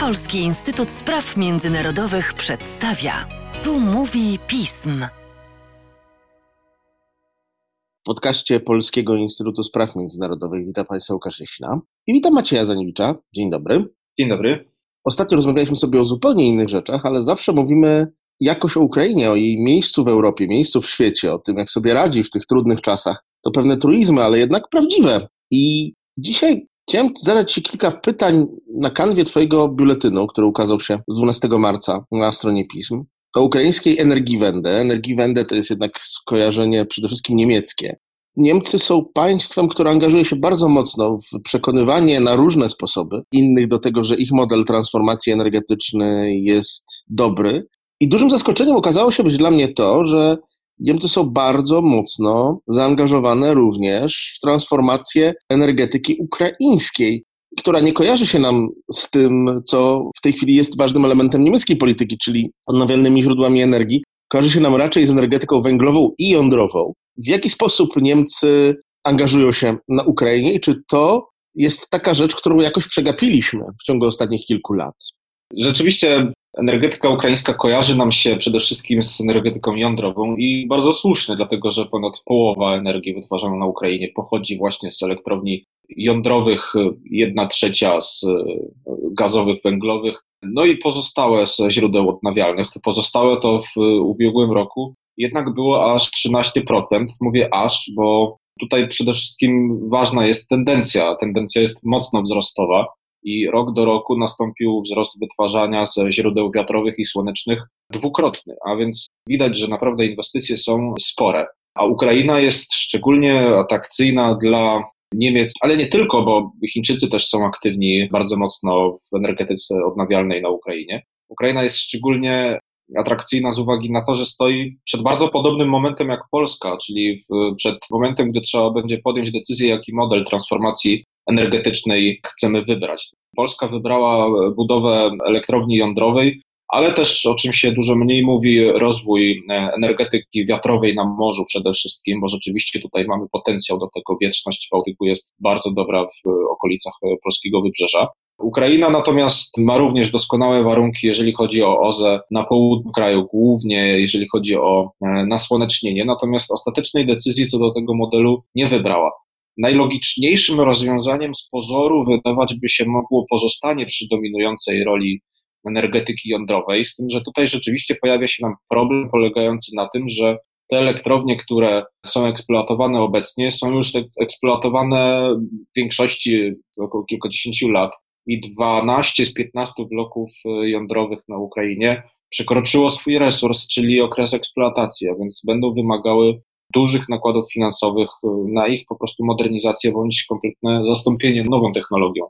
Polski Instytut Spraw Międzynarodowych przedstawia. Tu mówi pism. W podcaście Polskiego Instytutu Spraw Międzynarodowych witam Państwa Łukasz Jasina i witam Macieja Zaniewicza. Dzień dobry. Dzień dobry. Ostatnio rozmawialiśmy sobie o zupełnie innych rzeczach, ale zawsze mówimy jakoś o Ukrainie, o jej miejscu w Europie, miejscu w świecie, o tym, jak sobie radzi w tych trudnych czasach. To pewne truizmy, ale jednak prawdziwe. I dzisiaj chciałem zadać Ci kilka pytań na kanwie Twojego biuletynu, który ukazał się 12 marca na stronie pism. O ukraińskiej Energiewende. Energiewende to jest jednak skojarzenie przede wszystkim niemieckie. Niemcy są państwem, które angażuje się bardzo mocno w przekonywanie na różne sposoby innych do tego, że ich model transformacji energetycznej jest dobry. I dużym zaskoczeniem okazało się być dla mnie to, że Niemcy są bardzo mocno zaangażowane również w transformację energetyki ukraińskiej, która nie kojarzy się nam z tym, co w tej chwili jest ważnym elementem niemieckiej polityki, czyli odnawialnymi źródłami energii. Kojarzy się nam raczej z energetyką węglową i jądrową. W jaki sposób Niemcy angażują się na Ukrainie i czy to jest taka rzecz, którą jakoś przegapiliśmy w ciągu ostatnich kilku lat? Rzeczywiście Energetyka ukraińska kojarzy nam się przede wszystkim z energetyką jądrową i bardzo słusznie, dlatego że ponad połowa energii wytwarzanej na Ukrainie pochodzi właśnie z elektrowni jądrowych, jedna trzecia z e, gazowych, węglowych, no i pozostałe z źródeł odnawialnych. Pozostałe to w ubiegłym roku jednak było aż 13%. Mówię aż, bo tutaj przede wszystkim ważna jest tendencja. Tendencja jest mocno wzrostowa i rok do roku nastąpił wzrost wytwarzania ze źródeł wiatrowych i słonecznych dwukrotny, a więc widać, że naprawdę inwestycje są spore. A Ukraina jest szczególnie atrakcyjna dla Niemiec, ale nie tylko, bo Chińczycy też są aktywni bardzo mocno w energetyce odnawialnej na Ukrainie. Ukraina jest szczególnie atrakcyjna z uwagi na to, że stoi przed bardzo podobnym momentem jak Polska, czyli w, przed momentem, gdy trzeba będzie podjąć decyzję, jaki model transformacji energetycznej chcemy wybrać. Polska wybrała budowę elektrowni jądrowej, ale też o czym się dużo mniej mówi, rozwój e, energetyki wiatrowej na morzu przede wszystkim, bo rzeczywiście tutaj mamy potencjał do tego. Wieczność Bałtyku jest bardzo dobra w okolicach e, polskiego wybrzeża. Ukraina natomiast ma również doskonałe warunki, jeżeli chodzi o OZE na południu kraju, głównie jeżeli chodzi o e, nasłonecznienie, natomiast ostatecznej decyzji co do tego modelu nie wybrała. Najlogiczniejszym rozwiązaniem z pozoru wydawać by się mogło pozostanie przy dominującej roli energetyki jądrowej, z tym, że tutaj rzeczywiście pojawia się nam problem polegający na tym, że te elektrownie, które są eksploatowane obecnie, są już eksploatowane w większości około kilkudziesięciu lat i 12 z 15 bloków jądrowych na Ukrainie przekroczyło swój resurs, czyli okres eksploatacji, a więc będą wymagały dużych nakładów finansowych y, na ich po prostu modernizację bądź kompletne zastąpienie nową technologią.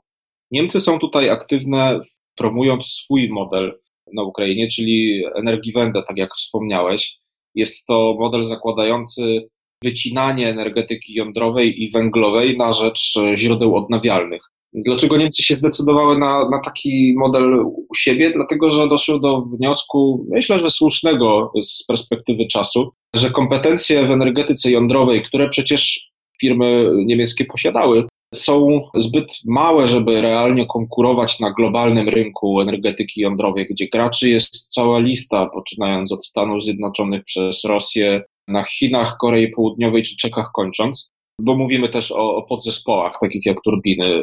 Niemcy są tutaj aktywne, promując swój model na Ukrainie, czyli Energiewende, tak jak wspomniałeś. Jest to model zakładający wycinanie energetyki jądrowej i węglowej na rzecz źródeł odnawialnych. Dlaczego Niemcy się zdecydowały na, na taki model u siebie? Dlatego, że doszły do wniosku, myślę, że słusznego z perspektywy czasu, że kompetencje w energetyce jądrowej, które przecież firmy niemieckie posiadały, są zbyt małe, żeby realnie konkurować na globalnym rynku energetyki jądrowej, gdzie graczy jest cała lista, poczynając od Stanów Zjednoczonych przez Rosję, na Chinach, Korei Południowej czy Czechach kończąc bo mówimy też o, o podzespołach, takich jak turbiny e,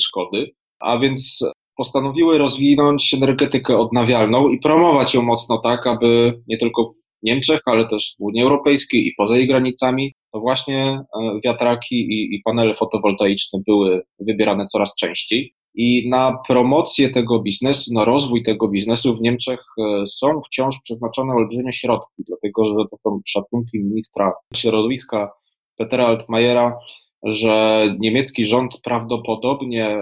Szkody, a więc postanowiły rozwinąć energetykę odnawialną i promować ją mocno tak, aby nie tylko Niemczech, ale też w Unii Europejskiej i poza jej granicami, to właśnie e, wiatraki i, i panele fotowoltaiczne były wybierane coraz częściej. I na promocję tego biznesu, na rozwój tego biznesu w Niemczech e, są wciąż przeznaczone olbrzymie środki, dlatego że to są szacunki ministra środowiska Petera Altmajera, że niemiecki rząd prawdopodobnie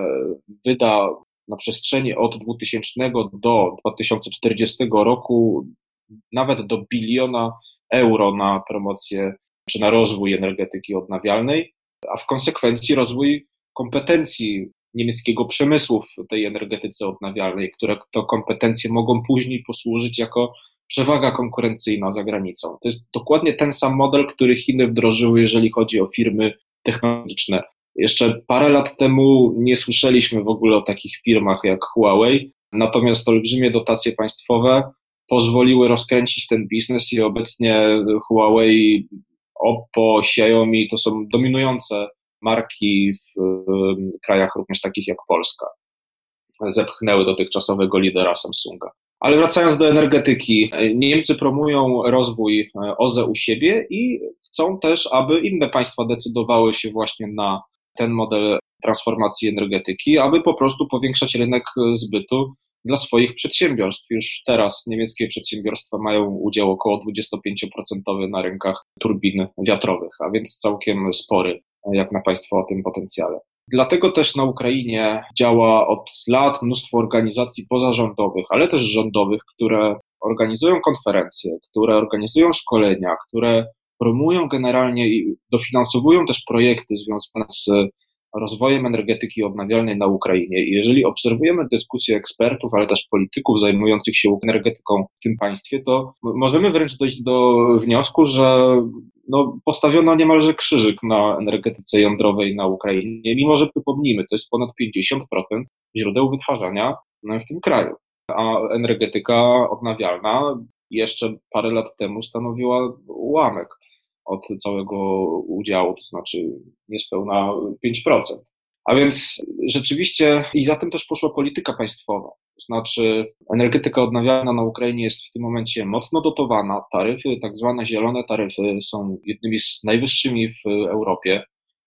wyda na przestrzeni od 2000 do 2040 roku nawet do biliona euro na promocję czy na rozwój energetyki odnawialnej, a w konsekwencji rozwój kompetencji niemieckiego przemysłu w tej energetyce odnawialnej, które to kompetencje mogą później posłużyć jako przewaga konkurencyjna za granicą. To jest dokładnie ten sam model, który Chiny wdrożyły, jeżeli chodzi o firmy technologiczne. Jeszcze parę lat temu nie słyszeliśmy w ogóle o takich firmach jak Huawei, Natomiast olbrzymie dotacje państwowe pozwoliły rozkręcić ten biznes i obecnie Huawei, Oppo, Xiaomi to są dominujące marki w krajach również takich jak Polska. Zepchnęły dotychczasowego lidera Samsunga. Ale wracając do energetyki, Niemcy promują rozwój e, OZE u siebie i chcą też, aby inne państwa decydowały się właśnie na ten model transformacji energetyki, aby po prostu powiększać rynek zbytu dla swoich przedsiębiorstw. Już teraz niemieckie przedsiębiorstwa mają udział około 25% na rynkach turbin wiatrowych, a więc całkiem spory, jak na państwo o tym potencjale. Dlatego też na Ukrainie działa od lat mnóstwo organizacji pozarządowych, ale też rządowych, które organizują konferencje, które organizują szkolenia, które promują generalnie i dofinansowują też projekty związane z rozwojem energetyki odnawialnej na Ukrainie. I jeżeli obserwujemy dyskusje ekspertów, ale też polityków zajmujących się energetyką w tym państwie, to możemy wręcz dojść do wniosku, że no, postawiono niemalże krzyżyk na energetyce jądrowej na Ukrainie, mimo że przypomnijmy, to jest ponad 50% źródeł wytwarzania w tym kraju. A energetyka odnawialna jeszcze parę lat temu stanowiła ułamek od całego udziału, to znaczy niespełna 5%. A więc rzeczywiście i za tym też poszła polityka państwowa. To znaczy energetyka odnawialna na Ukrainie jest w tym momencie mocno dotowana. Taryfy, tak zwane zielone taryfy są jednymi z najwyższymi w Europie.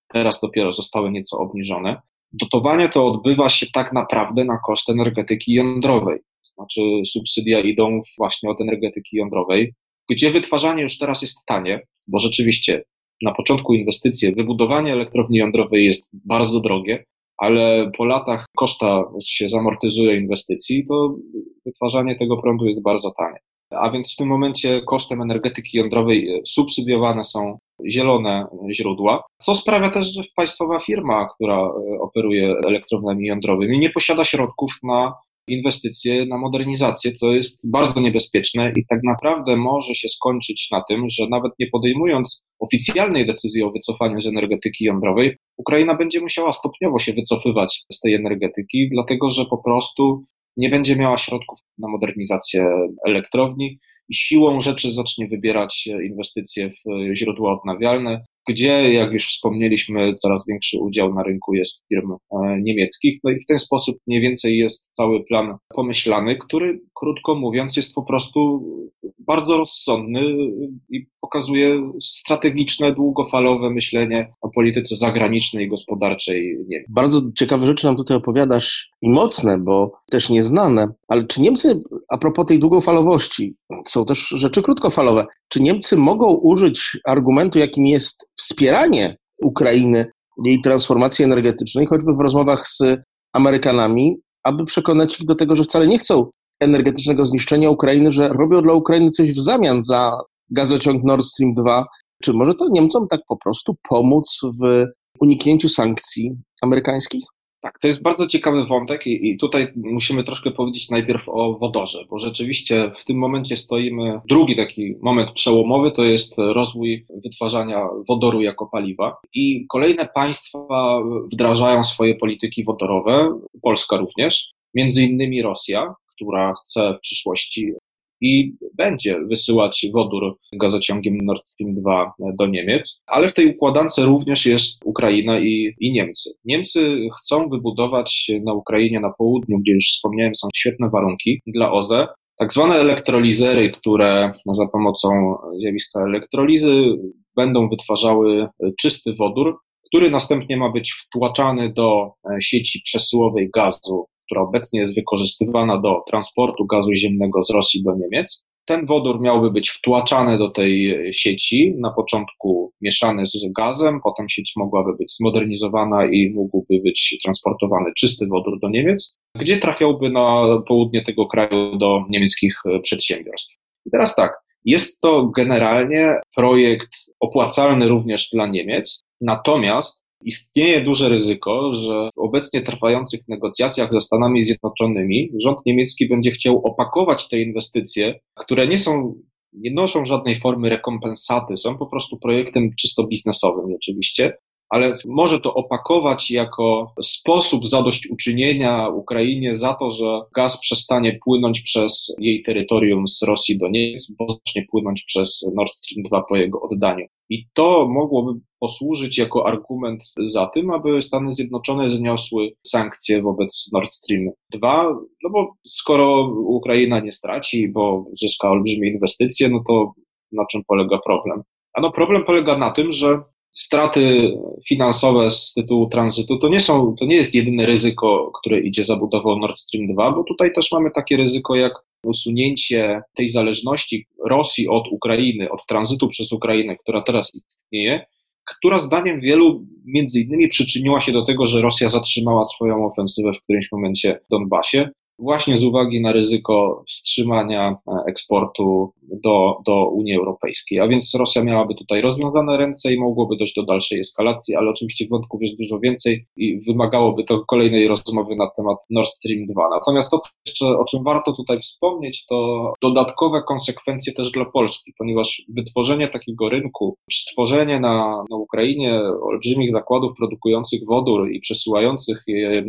Teraz dopiero zostały nieco obniżone. Dotowanie to odbywa się tak naprawdę na koszt energetyki jądrowej. To znaczy subsydia idą właśnie od energetyki jądrowej, gdzie wytwarzanie już teraz jest tanie, bo rzeczywiście na początku inwestycje, wybudowanie elektrowni jądrowej jest bardzo drogie, ale po latach koszta się zamortyzuje inwestycji, to wytwarzanie tego prądu jest bardzo tanie. A więc w tym momencie kosztem energetyki jądrowej subsydiowane są zielone źródła, co sprawia też, że państwowa firma, która operuje elektrowniami jądrowymi, nie posiada środków na inwestycje na modernizację, co jest bardzo niebezpieczne i tak naprawdę może się skończyć na tym, że nawet nie podejmując oficjalnej decyzji o wycofaniu z energetyki jądrowej, Ukraina będzie musiała stopniowo się wycofywać z tej energetyki, dlatego że po prostu nie będzie miała środków na modernizację elektrowni i siłą rzeczy zacznie wybierać inwestycje w źródła odnawialne, gdzie, jak już wspomnieliśmy, coraz większy udział na rynku jest firm e, niemieckich. No i w ten sposób mniej więcej jest cały plan pomyślany, który, krótko mówiąc, jest po prostu bardzo rozsądny i pokazuje strategiczne, długofalowe myślenie o polityce zagranicznej i gospodarczej Niemiec. Bardzo ciekawe rzeczy nam tutaj opowiadasz i mocne, bo też nieznane. Ale czy Niemcy, a propos tej długofalowości, są też rzeczy krótkofalowe, czy Niemcy mogą użyć argumentu, jakim jest wspieranie Ukrainy, jej transformacji energetycznej, choćby w rozmowach z Amerykanami, aby przekonać ich do tego, że wcale nie chcą energetycznego zniszczenia Ukrainy, że robią dla Ukrainy coś w zamian za gazociąg Nord Stream 2. Czy może to Niemcom tak po prostu pomóc w uniknięciu sankcji amerykańskich? Tak, to jest bardzo ciekawy wątek i, i, tutaj musimy troszkę powiedzieć najpierw o wodorze, bo rzeczywiście w tym momencie stoimy, drugi taki moment przełomowy to jest rozwój wytwarzania wodoru jako paliwa i kolejne państwa wdrażają swoje polityki wodorowe, Polska również, między innymi Rosja, która chce w przyszłości i będzie wysyłać wodór gazociągiem Nord Stream 2 do Niemiec, ale w tej układance również jest Ukraina i, i Niemcy. Niemcy chcą wybudować na Ukrainie, na południu, gdzie już wspomniałem, są świetne warunki dla OZE, tak zwane elektrolizery, które za pomocą zjawiska elektrolizy będą wytwarzały czysty wodór, który następnie ma być wtłaczany do sieci przesyłowej gazu która obecnie jest wykorzystywana do transportu gazu ziemnego z Rosji do Niemiec. Ten wodór miałby być wtłaczany do tej sieci, na początku mieszany z gazem, potem sieć mogłaby być zmodernizowana i mógłby być transportowany czysty wodór do Niemiec, gdzie trafiałby na południe tego kraju do niemieckich przedsiębiorstw. I teraz tak, jest to generalnie projekt opłacalny również dla Niemiec, natomiast Istnieje duże ryzyko, że w obecnie trwających negocjacjach ze Stanami Zjednoczonymi rząd niemiecki będzie chciał opakować te inwestycje, które nie są nie noszą żadnej formy rekompensaty, są po prostu projektem czysto biznesowym oczywiście, ale może to opakować jako sposób zadośćuczynienia Ukrainie za to, że gaz przestanie płynąć przez jej terytorium z Rosji do Niemiec, bo zacznie płynąć przez Nord Stream 2 po jego oddaniu. I to mogłoby posłużyć jako argument za tym, aby Stany Zjednoczone zniosły sankcje wobec Nord Stream 2, no bo skoro Ukraina nie straci, bo zyska olbrzymie inwestycje, no to na czym polega problem? Ano problem polega na tym, że straty finansowe z tytułu tranzytu to nie są, to nie jest jedyne ryzyko, które idzie za budową Nord Stream 2, bo tutaj też mamy takie ryzyko jak usunięcie tej zależności Rosji od Ukrainy, od tranzytu przez Ukrainę, która teraz istnieje, która zdaniem wielu między innymi przyczyniła się do tego, że Rosja zatrzymała swoją ofensywę w którymś momencie w Donbasie właśnie z uwagi na ryzyko wstrzymania e, eksportu do, do Unii Europejskiej. A więc Rosja miałaby tutaj rozwiązane ręce i mogłoby dojść do dalszej eskalacji, ale oczywiście wątków jest dużo więcej i wymagałoby to kolejnej rozmowy na temat Nord Stream 2. Natomiast to jeszcze, o czym warto tutaj wspomnieć, to dodatkowe konsekwencje też dla Polski, ponieważ wytworzenie takiego rynku, stworzenie na, na Ukrainie olbrzymich zakładów produkujących wodór i przesyłających je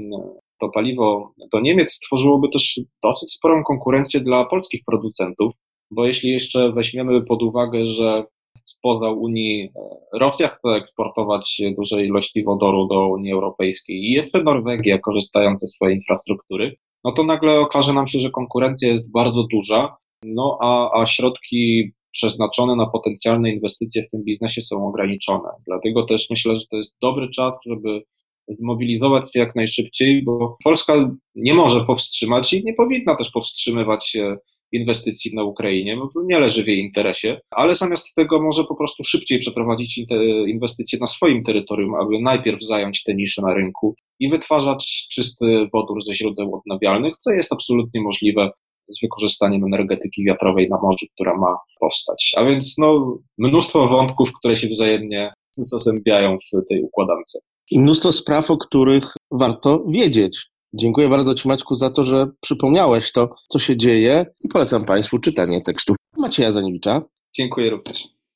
to paliwo do Niemiec stworzyłoby też dosyć sporą konkurencję dla polskich producentów, bo jeśli jeszcze weźmiemy pod uwagę, że spoza Unii e, Rosja chce eksportować duże ilości wodoru do Unii Europejskiej i jeszcze Norwegia korzystając ze swojej infrastruktury, no to nagle okaże nam się, że konkurencja jest bardzo duża, no a, a środki przeznaczone na potencjalne inwestycje w tym biznesie są ograniczone. Dlatego też myślę, że to jest dobry czas, żeby zmobilizować się jak najszybciej, bo Polska nie może powstrzymać i nie powinna też powstrzymywać inwestycji na Ukrainie, bo nie leży w jej interesie, ale zamiast tego może po prostu szybciej przeprowadzić inwestycje na swoim terytorium, aby najpierw zająć te nisze na rynku i wytwarzać czysty wodór ze źródeł odnawialnych, co jest absolutnie możliwe z wykorzystaniem energetyki wiatrowej na morzu, która ma powstać. A więc no, mnóstwo wątków, które się wzajemnie zazębiają w tej układance i mnóstwo spraw, o których warto wiedzieć. Dziękuję bardzo Ci Maćku za to, że przypomniałeś to, co się dzieje i polecam Państwu czytanie tekstów Macieja Zaniewicza. Dziękuję również.